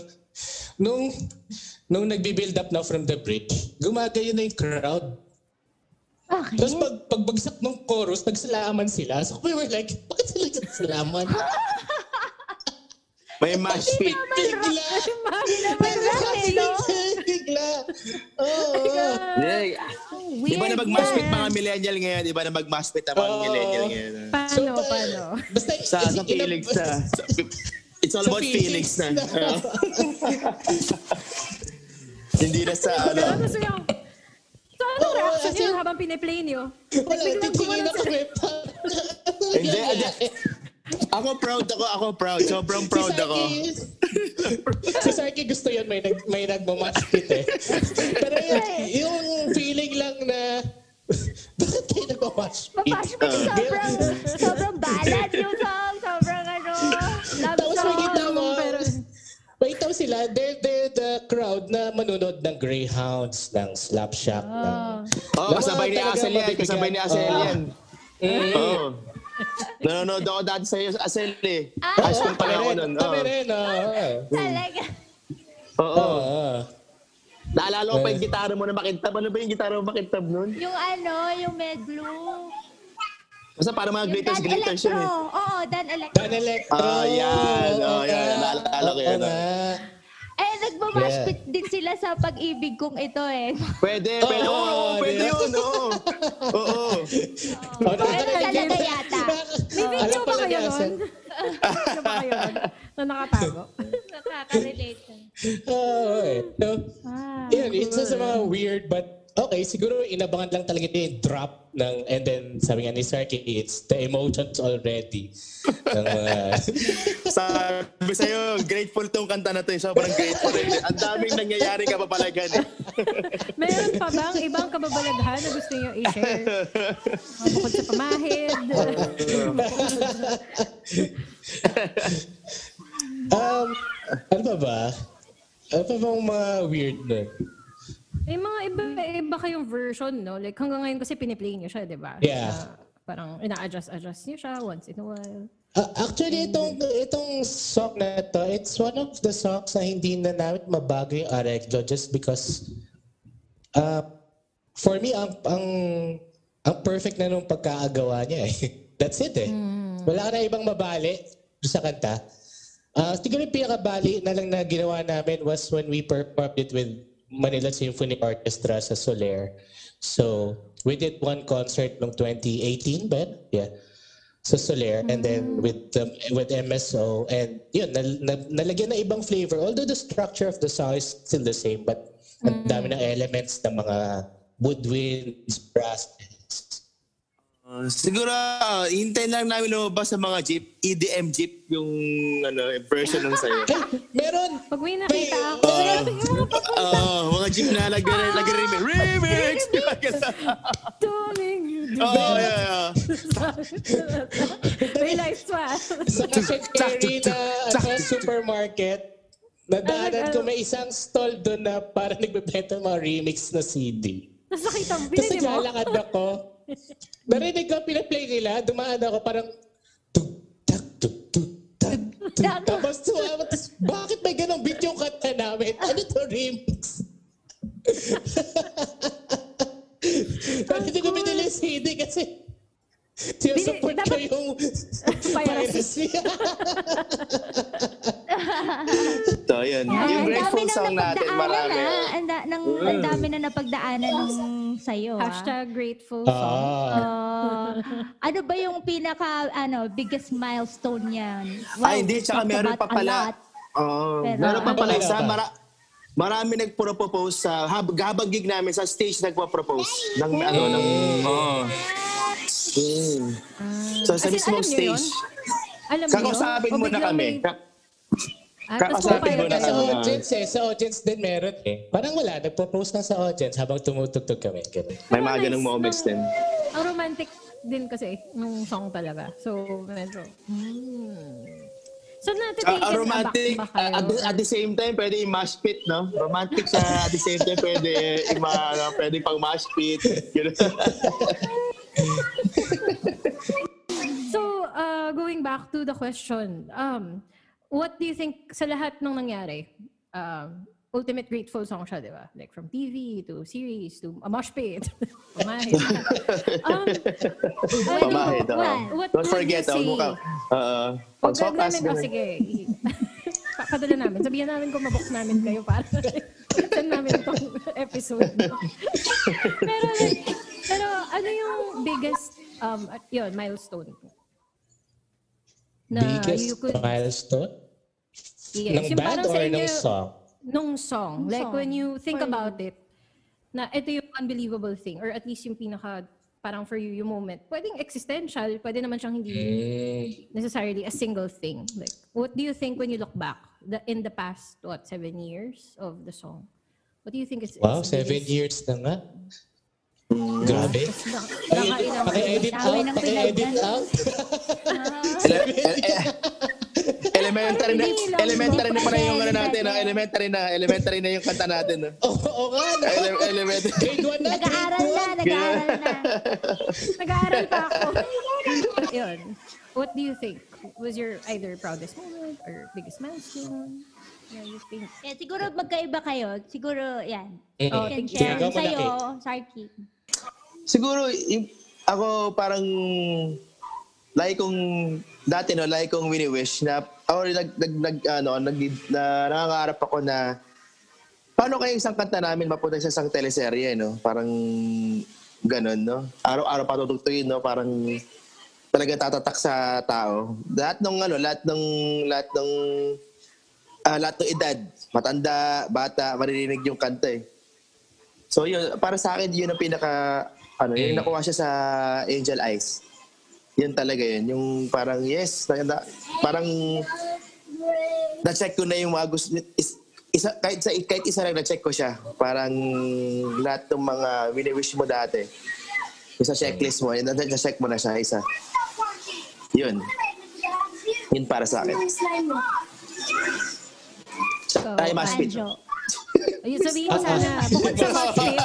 nung nung nagbi-build up na from the bridge, gumagayo na yung crowd. Bakit? Tapos pag pagbagsak ng chorus, nagsalaman sila. So we were like, bakit sila nagsalaman? May match pit. Bigla! naman rock eh, no? Bigla! Oo. Di ba na mag-match pit yan. mga millennial ngayon? Di ba na mag-match pit ang mga millennial ngayon? Paano, pa- paano? Basta, Sa, sa in- in- feelings na. Sa, it's all Sa about feelings na. Hindi na sa ano. Ano? So, ano Oo, reaction in- habang piniplay niyo? Wala, titingin. Hindi, hindi. Ako proud ako, ako proud. Sobrang proud si ako. Si Sarky gusto yun, may, nag, may nagmamatch pit eh. Pero yun, yung feeling lang na, bakit kayo nagmamatch pit? Mapashpit sobrang, sobrang ballad yung song. Sobrang ano, love Tapos song. mo, pero- makikita mo sila, they're, they're the crowd na manunod ng Greyhounds, ng Slapshot, ng... Oo, oh, kasabay ni Asel yan. Kasabay ni Asel yan. Oo. Nanonood ako dati sa iyo, Asel eh. High school pa lang ako nun. Kami Oo. rin, oo. Talaga. Oo. Oo. Naalala ko pa yung gitara mo na makintab. Ano ba yung gitara mo makintab nun? Yung ano, yung med blue. Basta para mga Yung glitters, Dan glitters Electro. yun eh. Oo, Dan Electro. Dan Electro. Ah, yan. Oh, yan. Naalala ko yan, Oo nga. Eh, nagmamashpit din sila sa pag-ibig kong ito eh. Pwede, pwede. Oo, Oo, oo, pwede di ba? yun. Oo. Oo. Oh, Meron talaga yata. May video ba kayo nun? Video ba kayo nun? Na nakatago? Nakaka-relate. Oo eh. So, Ah. yun, isa sa mga weird but okay, siguro inabangan lang talaga yung drop ng and then sabi nga ni Sarky, it's the emotions already. ng mga, Sabi sa'yo, grateful tong kanta na to. eh. Sobrang grateful. eh. Ang daming nangyayari kapapalagan eh. Meron pa bang ibang kababalaghan na gusto niyo i-share? Bukod sa pamahid. um, ano pa ba? Ano pa bang mga weird na? May mga iba, iba kayong version, no? Like hanggang ngayon kasi piniplay niyo siya, di ba? Yeah. Na parang ina-adjust-adjust niyo siya once in a while. Ah, actually, itong, itong song na to, it's one of the songs na hindi na namin mabago yung arreglo just because uh, for me, ang, ang, ang perfect na nung pagkaagawa niya eh. That's it eh. Wala ka na ibang mabali sa kanta. Uh, siguro yung pinakabali na lang na ginawa namin was when we performed it with Manila Symphony Orchestra sa Soler. So, we did one concert noong 2018 ba? Yeah sa Soler and then with um, with MSO and yun nal, na- nalagyan na ibang flavor although the structure of the song is still the same but ang dami ng elements ng mga woodwinds brass Uh, siguro, uh, hintayin lang namin lumabas sa mga jeep, EDM jeep, yung ano, version ng sa'yo. Ay, meron Pag may nakita ako, Ah. yung mga papunta Oo, mga jeep na nag remix Remix! tuling you do. Oo, yeah, yeah. Live swap. sa na ano, supermarket nadaanan ko may isang stall doon na para nagbebenta ng mga remix na CD. Nasakita mo, Tapos binili mo? naglalakad ako. Narinig ko, pinaplay nila, dumaan ako parang tug, tak, tug, tug, tak, tug. Tapos tapos, bakit may ganong beat yung kanta namin? Ano to remix? Hindi ko binili yung CD kasi sinusupport ko dapat- yung Piracy. So, yun. Ay, Yung grateful na song natin, marami. ah. Ang, da- ng, ang dami na napagdaanan nung sa'yo ah. Hashtag grateful song. Ah. Ah, ano ba yung pinaka ano biggest milestone niyan? Ay, hindi. Tsaka meron pa pala. Oo. Pero meron pa pala isa. Mara, marami nagpro-propose sa hab, habang gig namin sa stage nagpo-propose ng ano ng oh. Mm. So sa As in, mismong alam niyo stage. yun? Alam niyo? Kakausapin O mo na biglang kami. may- Ka- Ah, tapos pumapayag mo na kayo. sa kami. audience eh. Sa audience din meron eh. Parang wala, nagpo-post lang sa audience habang tumutugtog kami. Ganun. May mga Nice ganong moments din. Ang romantic din kasi nung song talaga. So, medyo... Hmm. So, natitaken Ah, ah, romantic, aback ba kayo? at, the, at the same time, pwede i-mash pit, no? Romantic siya, at the same time, pwede i-ma, ano, pwede pang mash pit. Ganun. So, uh, going back to the question, um, what do you think sa lahat ng nangyari? Um, ultimate grateful song siya, di ba? Like from TV to series to a mosh pit. Pamahid. um, ano, Pamahid, oo. what, what Don't forget, oh, say? mukha. Uh, Pag pag namin, oh, sige. Padala namin. Sabihan namin kung mabook namin kayo para send namin itong episode. pero, pero ano yung biggest, um, at- yun, milestone? Na Biggest you could, milestone? yes, ng yung band or ng inyo- song? Nung song. Nung like song. when you think For you. about it, na ito yung unbelievable thing or at least yung pinaka parang for you yung moment. Pwedeng existential, pwede naman siyang hindi Mm. necessarily a single thing. Like, what do you think when you look back the, in the past, what, seven years of the song? What do you think is Wow, seven biggest- years na nga. Grabe. Paki-edit out, paki-edit out. eh, elementary na, elementary na pala yung ano natin, no? elementary na, elementary na yung kanta natin. No? Oo oo nga, no? Ele- elementary. Grade 1 na, Nag-aaral na, 1. nag-aaral na. Nag-aaral pa ako. Yun. What do you think was your either proudest moment or biggest milestone? Yeah, you think. Eh, siguro magkaiba kayo. Siguro, yan. Mm-mm. Oh, You Ikaw muna, sa'yo, Kate. Siguro, ako parang, like kong, dati no, like kong wini-wish na, or nag, nag, nag, ano, nag, na, nangangarap ako na, paano kaya isang kanta namin mapunta sa isang teleserye, no? Parang, ganun, no? Araw-araw patutugtugin, no? Parang, talaga tatatak sa tao. Lahat ng ano, lahat ng lahat ng ah, lahat ng edad, matanda, bata, maririnig yung kanta eh. So yun, para sa akin yun ang pinaka ano, yung Mm. nakuha siya sa Angel Eyes. Yun talaga yun, yung parang yes, na, na- parang na-check ko na yung mga gusto is, isa, kahit, sa, kahit isa lang na-check ko siya. Parang lahat ng mga wini-wish mo dati. Yung sa checklist mo, na- na-check mo na siya isa. Yun. Yun para sa akin. So, Ay, mas pit. Ayun, sabihin mo sana, bukod sa match pit.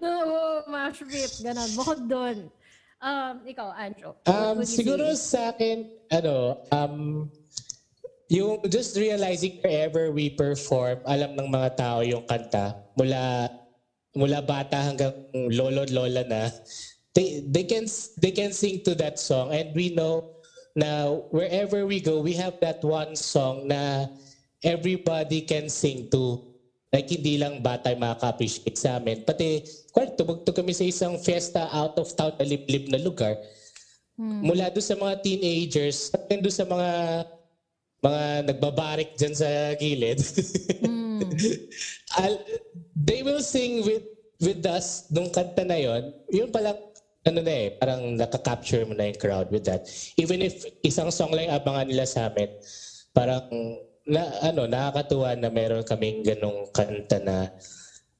Oo, match pit. Ganon. Bukod doon. Um, ikaw, what Um, siguro say? sa akin, ano, um, yung just realizing wherever we perform, alam ng mga tao yung kanta, mula mula bata hanggang lolo lola na, they, they can they can sing to that song and we know na wherever we go, we have that one song na everybody can sing to. Like, hindi lang bata makaka-appreciate sa amin. Pati, kwan, tumugtog kami sa isang fiesta out of town na liblib na lugar. Mula doon sa mga teenagers, at doon sa mga mga nagbabarik dyan sa gilid. Al- they will sing with with us nung kanta na yon. Yun pala, ano na eh, parang nakaka-capture mo na yung crowd with that. Even if isang song lang abangan nila sa amin, parang na ano nakakatuwa na meron kaming ganong kanta na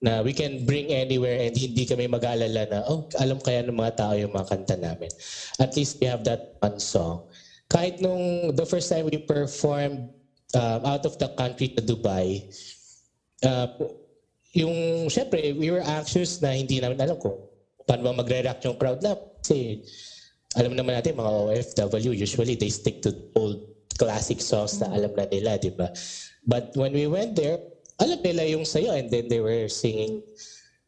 na we can bring anywhere and hindi kami mag-aalala na oh alam kaya ng mga tao yung mga kanta namin. At least we have that one song. Kahit nung the first time we performed um, out of the country to Dubai uh, yung syempre we were anxious na hindi namin alam kung paano ba magre-react yung crowd na. Kasi alam naman natin mga OFW usually they stick to old classic songs na alam na nila, di ba? But when we went there, alam nila yung sayo and then they were singing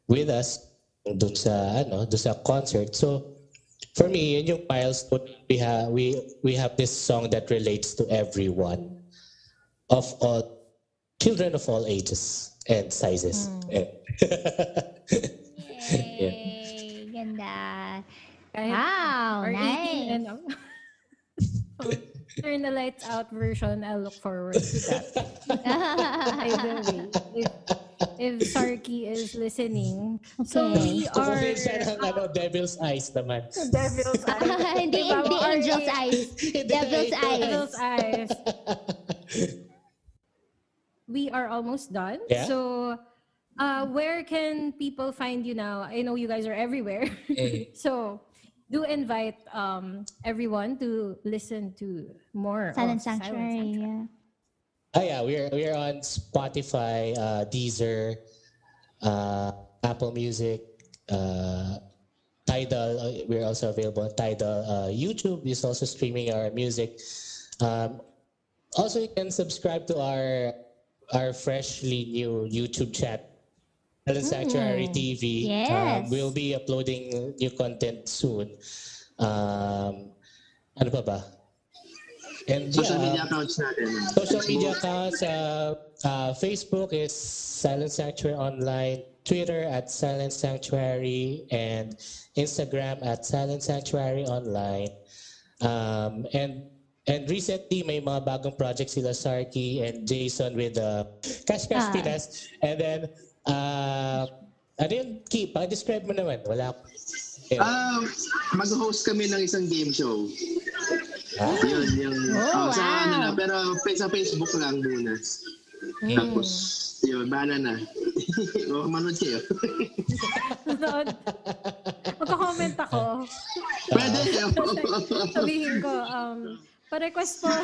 with us dun sa ano, dun sa concert. So for me, yun yung milestone we have we we have this song that relates to everyone of all children of all ages and sizes. Hmm. Eh. Yeah. Yay! Ganda. Kahit Wow, nice. and turn the lights out version, I'll look forward to that. Either way. If, if Sarky is listening. So we are Kukunin siya ng ano, devil's eyes naman. Devil's Eyes. hindi, hindi angel's eyes. Devil's eyes. Devil's Eyes. we are almost done. Yeah. So uh, where can people find you now? I know you guys are everywhere. so do invite um, everyone to listen to more Silent of Silent Sanctuary. Sanctuary. Yeah. Oh yeah, we're we're on Spotify, uh, Deezer, uh, Apple Music, uh, Tidal. uh, We're also available on Tidal. Uh, YouTube is also streaming our music. Um, also, you can subscribe to our our freshly new YouTube chat, Talent Sanctuary TV. Um, we'll be uploading new content soon. Um, ano pa ba? And Social yeah, media accounts natin. Social media accounts, uh, uh, Facebook is Silent Sanctuary Online, Twitter at Silent Sanctuary, and Instagram at Silent Sanctuary Online. Um, and and recently, may mga bagong projects sila Sarky and Jason with uh, Cash Cash Ah. Pinas. And then, uh, ano yun, Ki, pa-describe mo naman. Wala ko. Ayun. Ah, mag-host kami ng isang game show. Ah. Yun, yung... Oh, sa wow. ano na, pero sa Facebook lang muna. Tapos, yun, bahala na. o, manood kayo. Noon, magko-comment ako. Pwede. Sabihin ko, um, pa-request po.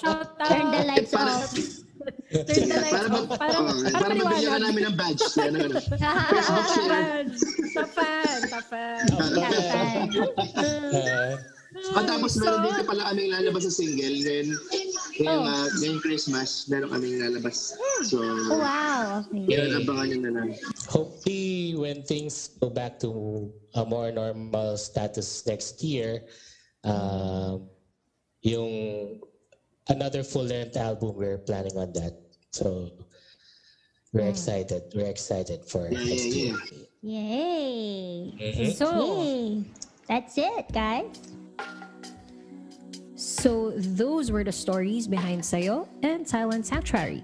Shout out. Turn the lights off. Turn the lights para ba, off. Parang, oh, parang para mabigyan ka namin ng badge. Yan, ano. Facebook share. Tapan. Tapan. Tapan. Uh, O tapos meron din pala kaming lalabas sa single. Ngayon, ngayong, Oh. ah, ngayong Christmas, meron kaming lalabas. So, Wow. Okay. yun, abangan nyo na lang. hopefully when things go back to a more normal status next year, um, yung another full-length album, we're planning on that. So we're hmm. excited. We're excited for Yeah, next yeah, year. yeah. Yay. Mm-hmm. So, Yay. That's it, guys. So those were the stories behind Sayo and Silent Sanctuary.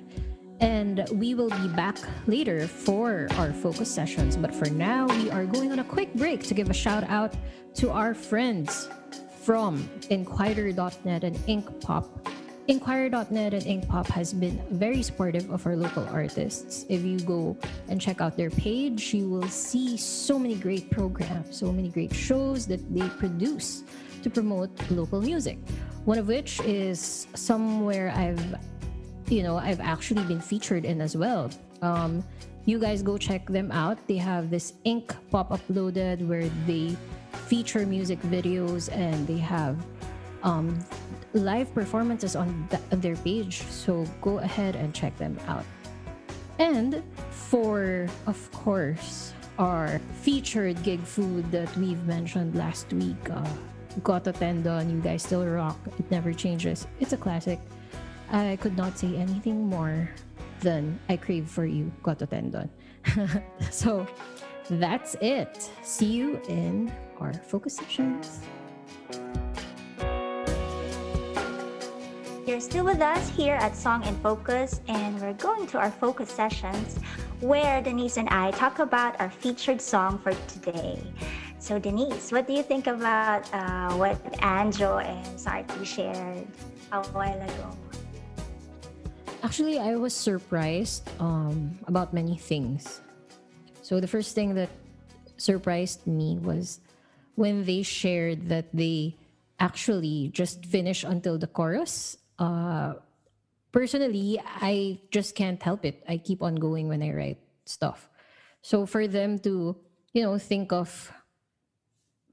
And we will be back later for our focus sessions. But for now, we are going on a quick break to give a shout out to our friends from Inquirer.net and Inkpop. Inquirer.net and Inkpop has been very supportive of our local artists. If you go and check out their page, you will see so many great programs, so many great shows that they produce to promote local music. One of which is somewhere I've you know I've actually been featured in as well. Um, you guys go check them out. They have this ink pop uploaded where they feature music videos and they have um, live performances on, th- on their page. So go ahead and check them out. And for, of course, our featured gig food that we've mentioned last week, uh, Tendon, you guys still rock. It never changes. It's a classic. I could not say anything more than I crave for you, Goto Tendon. so that's it. See you in our focus sessions. You're still with us here at Song in Focus, and we're going to our focus sessions where Denise and I talk about our featured song for today. So, Denise, what do you think about uh, what Anjo and Sarki shared a while ago? Actually, I was surprised um, about many things. So the first thing that surprised me was when they shared that they actually just finished until the chorus. Uh, personally, I just can't help it. I keep on going when I write stuff. So for them to, you know, think of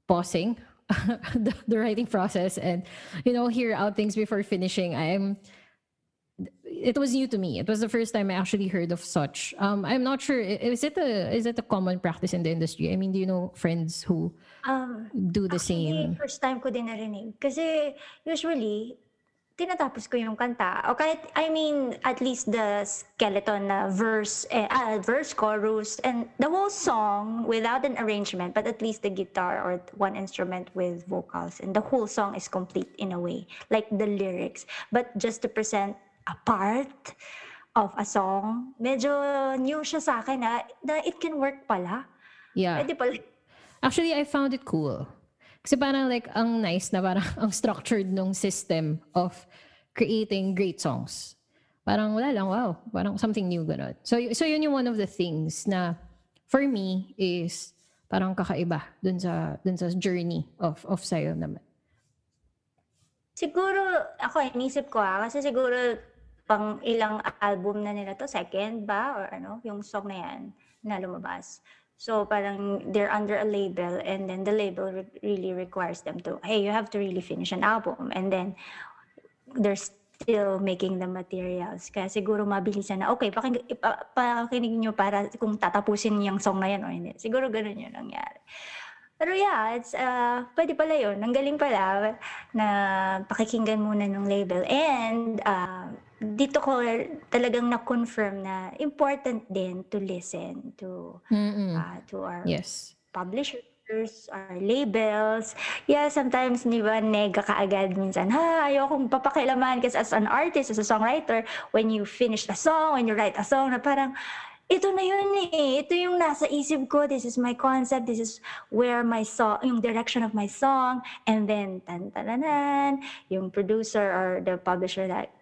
pausing the, the writing process and, you know, hear out things before finishing, I'm it was new to me. It was the first time I actually heard of such. Um, I'm not sure. Is it a is it a common practice in the industry? I mean, do you know friends who Um, do the Actually, same? first time ko din narinig. Kasi usually, tinatapos ko yung kanta. O kahit, I mean, at least the skeleton na verse, eh, ah, verse, chorus, and the whole song without an arrangement, but at least the guitar or one instrument with vocals. And the whole song is complete in a way, like the lyrics. But just to present a part of a song, medyo new siya sa akin na, na it can work pala. Yeah. Pwede pala. Actually, I found it cool. Kasi parang like ang nice na parang ang structured nung system of creating great songs. Parang wala lang, wow. Parang something new ganun. So, so yun yung one of the things na for me is parang kakaiba dun sa dun sa journey of of sayo naman. Siguro, ako, inisip ko ah, kasi siguro pang ilang album na nila to, second ba? Or ano, yung song na yan na lumabas. So parang they're under a label and then the label re- really requires them to, hey, you have to really finish an album. And then they're still making the materials. Kaya siguro mabilisan na, okay, paking, ipa, pakinig nyo para kung tatapusin yung song na yan o hindi. Siguro ganun yun nangyari. Pero yeah, it's, uh, pwede pala yun. Ang galing pala na pakikinggan muna ng label. And uh, dito ko talagang na-confirm na important din to listen to Mm-mm. uh, to our Yes. publishers, our labels. Yeah, sometimes, di ba, nega ka agad minsan, ha, ayokong papakilaman kasi as an artist, as a songwriter, when you finish a song, when you write a song, na parang, ito na yun eh. Ito yung nasa isip ko. This is my concept. This is where my song, yung direction of my song. And then, tan tananan, yung producer or the publisher that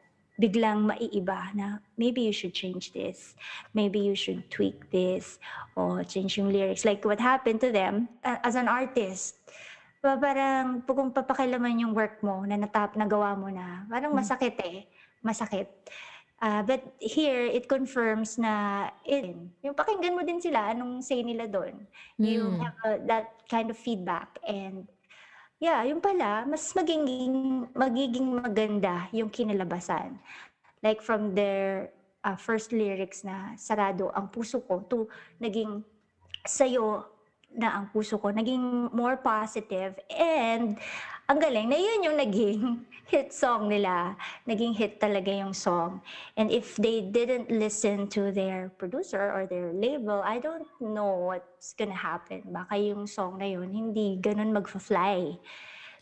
biglang maiiba na maybe you should change this. Maybe you should tweak this or change yung lyrics. Like what happened to them uh, as an artist. Pa- Parang kung papakilaman yung work mo na natap nagawa mo na, parang masakit eh. Masakit. Ah, but here, it confirms na it, yung pakinggan mo din sila, anong say nila doon. You Mm. have a- that kind of feedback. And yeah, yung pala, mas magiging, magiging maganda yung kinalabasan. Like from their ah, first lyrics na sarado ang puso ko to naging sayo na ang puso ko, naging more positive and ang galing na yun yung naging hit song nila. Naging hit talaga yung song. And if they didn't listen to their producer or their label, I don't know what's gonna happen. Baka yung song na yun, hindi ganun mag-fly.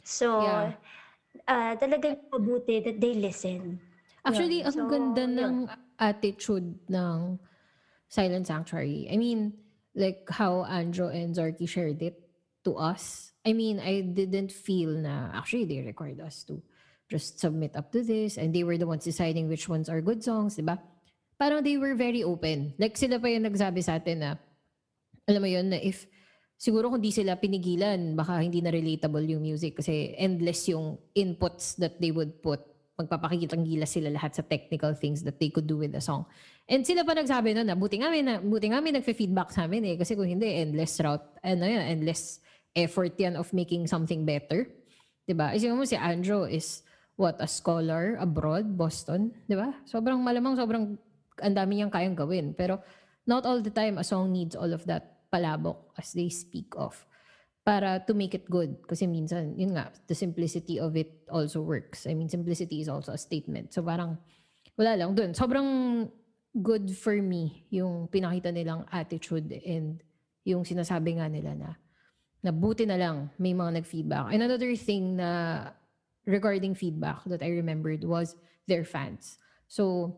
So, Yeah. ah, talagang mabuti that they listen. Actually, Yun. ang So, ganda yun. ng attitude ng Silent Sanctuary. I mean, like how Andro and Zorky shared it to us. I mean, I didn't feel na actually they required us to just submit up to this and they were the ones deciding which ones are good songs, di ba? Parang they were very open. Like sila pa yung nagsabi sa atin na alam mo yun, na if siguro kung di sila pinigilan, baka hindi na relatable yung music kasi endless yung inputs that they would put. Magpapakitang gila sila lahat sa technical things that they could do with the song. And sila pa nagsabi nun na buti nga may, na, buti nga may nagfe-feedback sa amin eh. Kasi kung hindi, endless route, ano yun, endless effort yan of making something better. 'Di ba? Isipin mo si Andrew is what, a scholar abroad, Boston, 'di ba? Sobrang malamang, sobrang ang dami niyang kayang gawin. Pero not all the time a song needs all of that palabok as they speak of para to make it good. Kasi minsan, yun nga, the simplicity of it also works. I mean, simplicity is also a statement. So parang, wala lang dun. Sobrang good for me yung pinakita nilang attitude and yung sinasabi nga nila na na buti na lang may mga nag-feedback. And another thing na regarding feedback that I remembered was their fans. So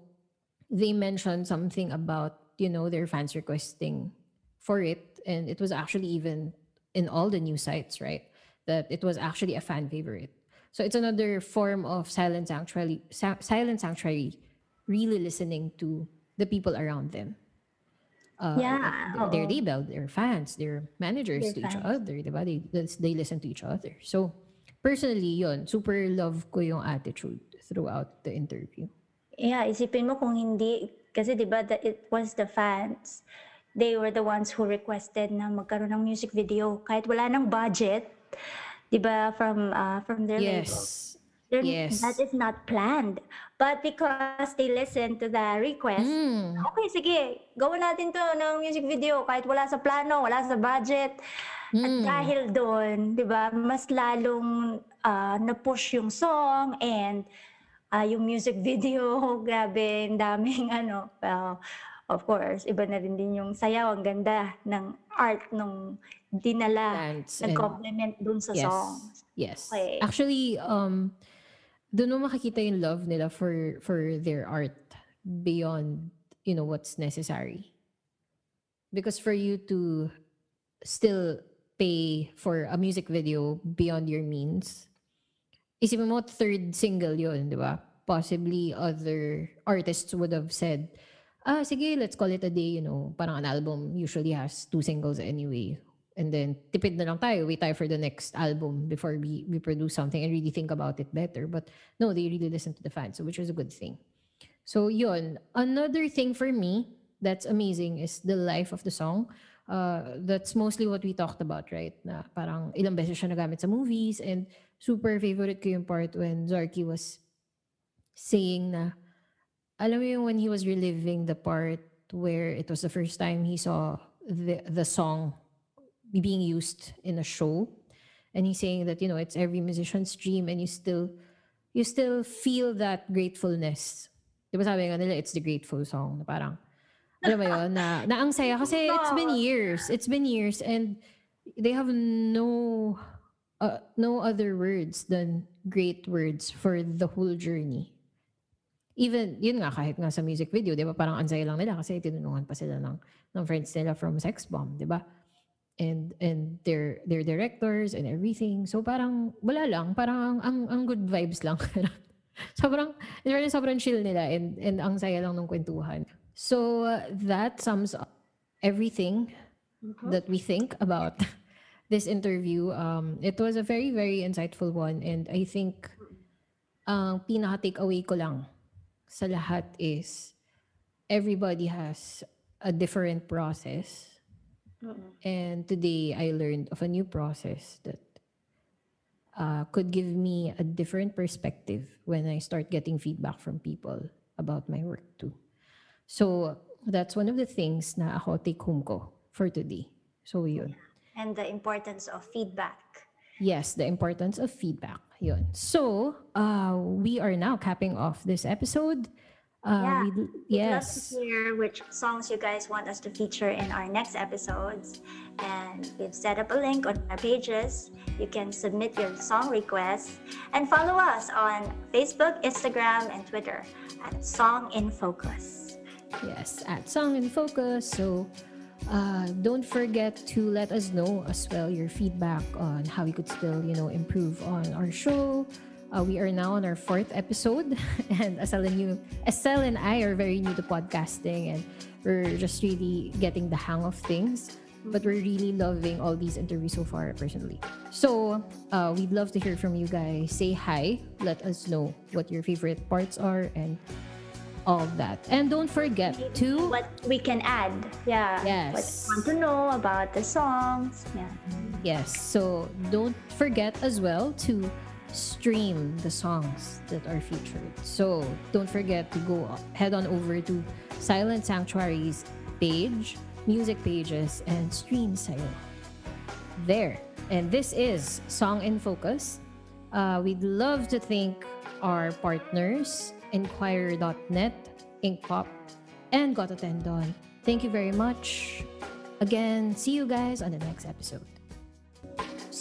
they mentioned something about, you know, their fans requesting for it. And it was actually even in all the news sites, right? That it was actually a fan favorite. So it's another form of silent sanctuary, sa- silent sanctuary, really listening to the people around them. Uh, Yeah, their, their oo. label, their fans, their managers Their to each fans. other, diba? They, they listen to each other. So personally, yon super love ko yung attitude throughout the interview. Yeah, isipin mo kung hindi, kasi di ba the- it was the fans. They were the ones who requested na magkaroon ng music video kahit wala ng budget. Di ba from uh, from their label. Yes. They're- yes. That is not planned. But because they listened to the request, Mm. okay, sige, gawin natin to ng music video kahit wala sa plano, wala sa budget. At Mm. dahil doon, di ba, mas lalong ah, na-push yung song and ah, yung music video, grabe, ang daming ano. Well, of course, iba na rin din yung sayaw, ang ganda ng art nung dinala, nag-complement dun sa Yes. song. Yes. Okay. Actually, um, doon mo makikita yung love nila for for their art beyond, you know, what's necessary. Because for you to still pay for a music video beyond your means, isipin mo, third single yun, di ba? Possibly other artists would have said, ah, sige, let's call it a day, you know, parang an album usually has two singles anyway. And then, tipid na lang tayo, wait tayo for the next album before we, we produce something and really think about it better. But no, they really listen to the fans, so which was a good thing. So yun, another thing for me that's amazing is the life of the song uh, that's mostly what we talked about, right? Na parang ilang beses siya nagamit sa movies and super favorite ko yung part when Zarky was saying na alam mo yung when he was reliving the part where it was the first time he saw the the song being used in a show and he's saying that you know it's every musician's dream and you still you still feel that gratefulness. Di ba sabi nga nila, it's the grateful song. Na parang, alam mo yun, na, na ang saya. Kasi it's been years. It's been years and they have no uh, no other words than great words for the whole journey. Even, yun nga, kahit nga sa music video, di ba, parang ang saya lang nila kasi tinunungan pa sila ng, ng friends nila from Sex Bomb, di ba? And, and their, their directors and everything. So parang, wala lang, parang ang, ang, ang good vibes lang. sobrang, sobrang, sobrang chill nila and, and ang saya lang ng kwentuhan. So uh, that sums up everything that we think about this interview. Um, it was a very, very insightful one. And I think ang pinaka-takeaway ko lang sa lahat is everybody has a different process. And today I learned of a new process that uh, could give me a different perspective when I start getting feedback from people about my work too. So that's one of the things na ako take home ko for today. So yun. And the importance of feedback. Yes, the importance of feedback. Yun. So, uh, we are now capping off this episode. Uh, Yeah. we'd- We'd yes. love to hear which songs you guys want us to feature in our next episodes. And we've set up a link on our pages. You can submit your song requests and follow us on Facebook, Instagram, and Twitter at Song in Focus. Yes, at Song in Focus. So uh, don't forget to let us know as well your feedback on how we could still, you know, improve on our show. Uh, we are now on our fourth episode, and Asel and you, Estelle and I are very new to podcasting, and we're just really getting the hang of things. But we're really loving all these interviews so far, personally. So uh, we'd love to hear from you guys. Say hi. Let us know what your favorite parts are and all that. And don't forget to What we can add. Yeah. What Yes. you want to know about the songs. Yeah. yes. So don't forget as well to stream the songs that are featured. So don't forget to go head on over to Silent Sanctuary's page, music pages, and stream Sayo. There. And this is Song in Focus. Uh, we'd love to thank our partners, Inquirer.net, Inkpop, and Got Attendon. Thank you very much. Again, see you guys on the next episode.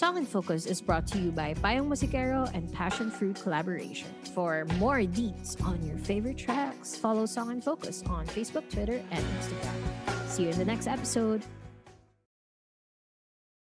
Song in Focus is brought to you by Payong Musikero and Passion Fruit Collaboration. For more deets on your favorite tracks, follow Song in Focus on Facebook, Twitter, and Instagram. See you in the next episode.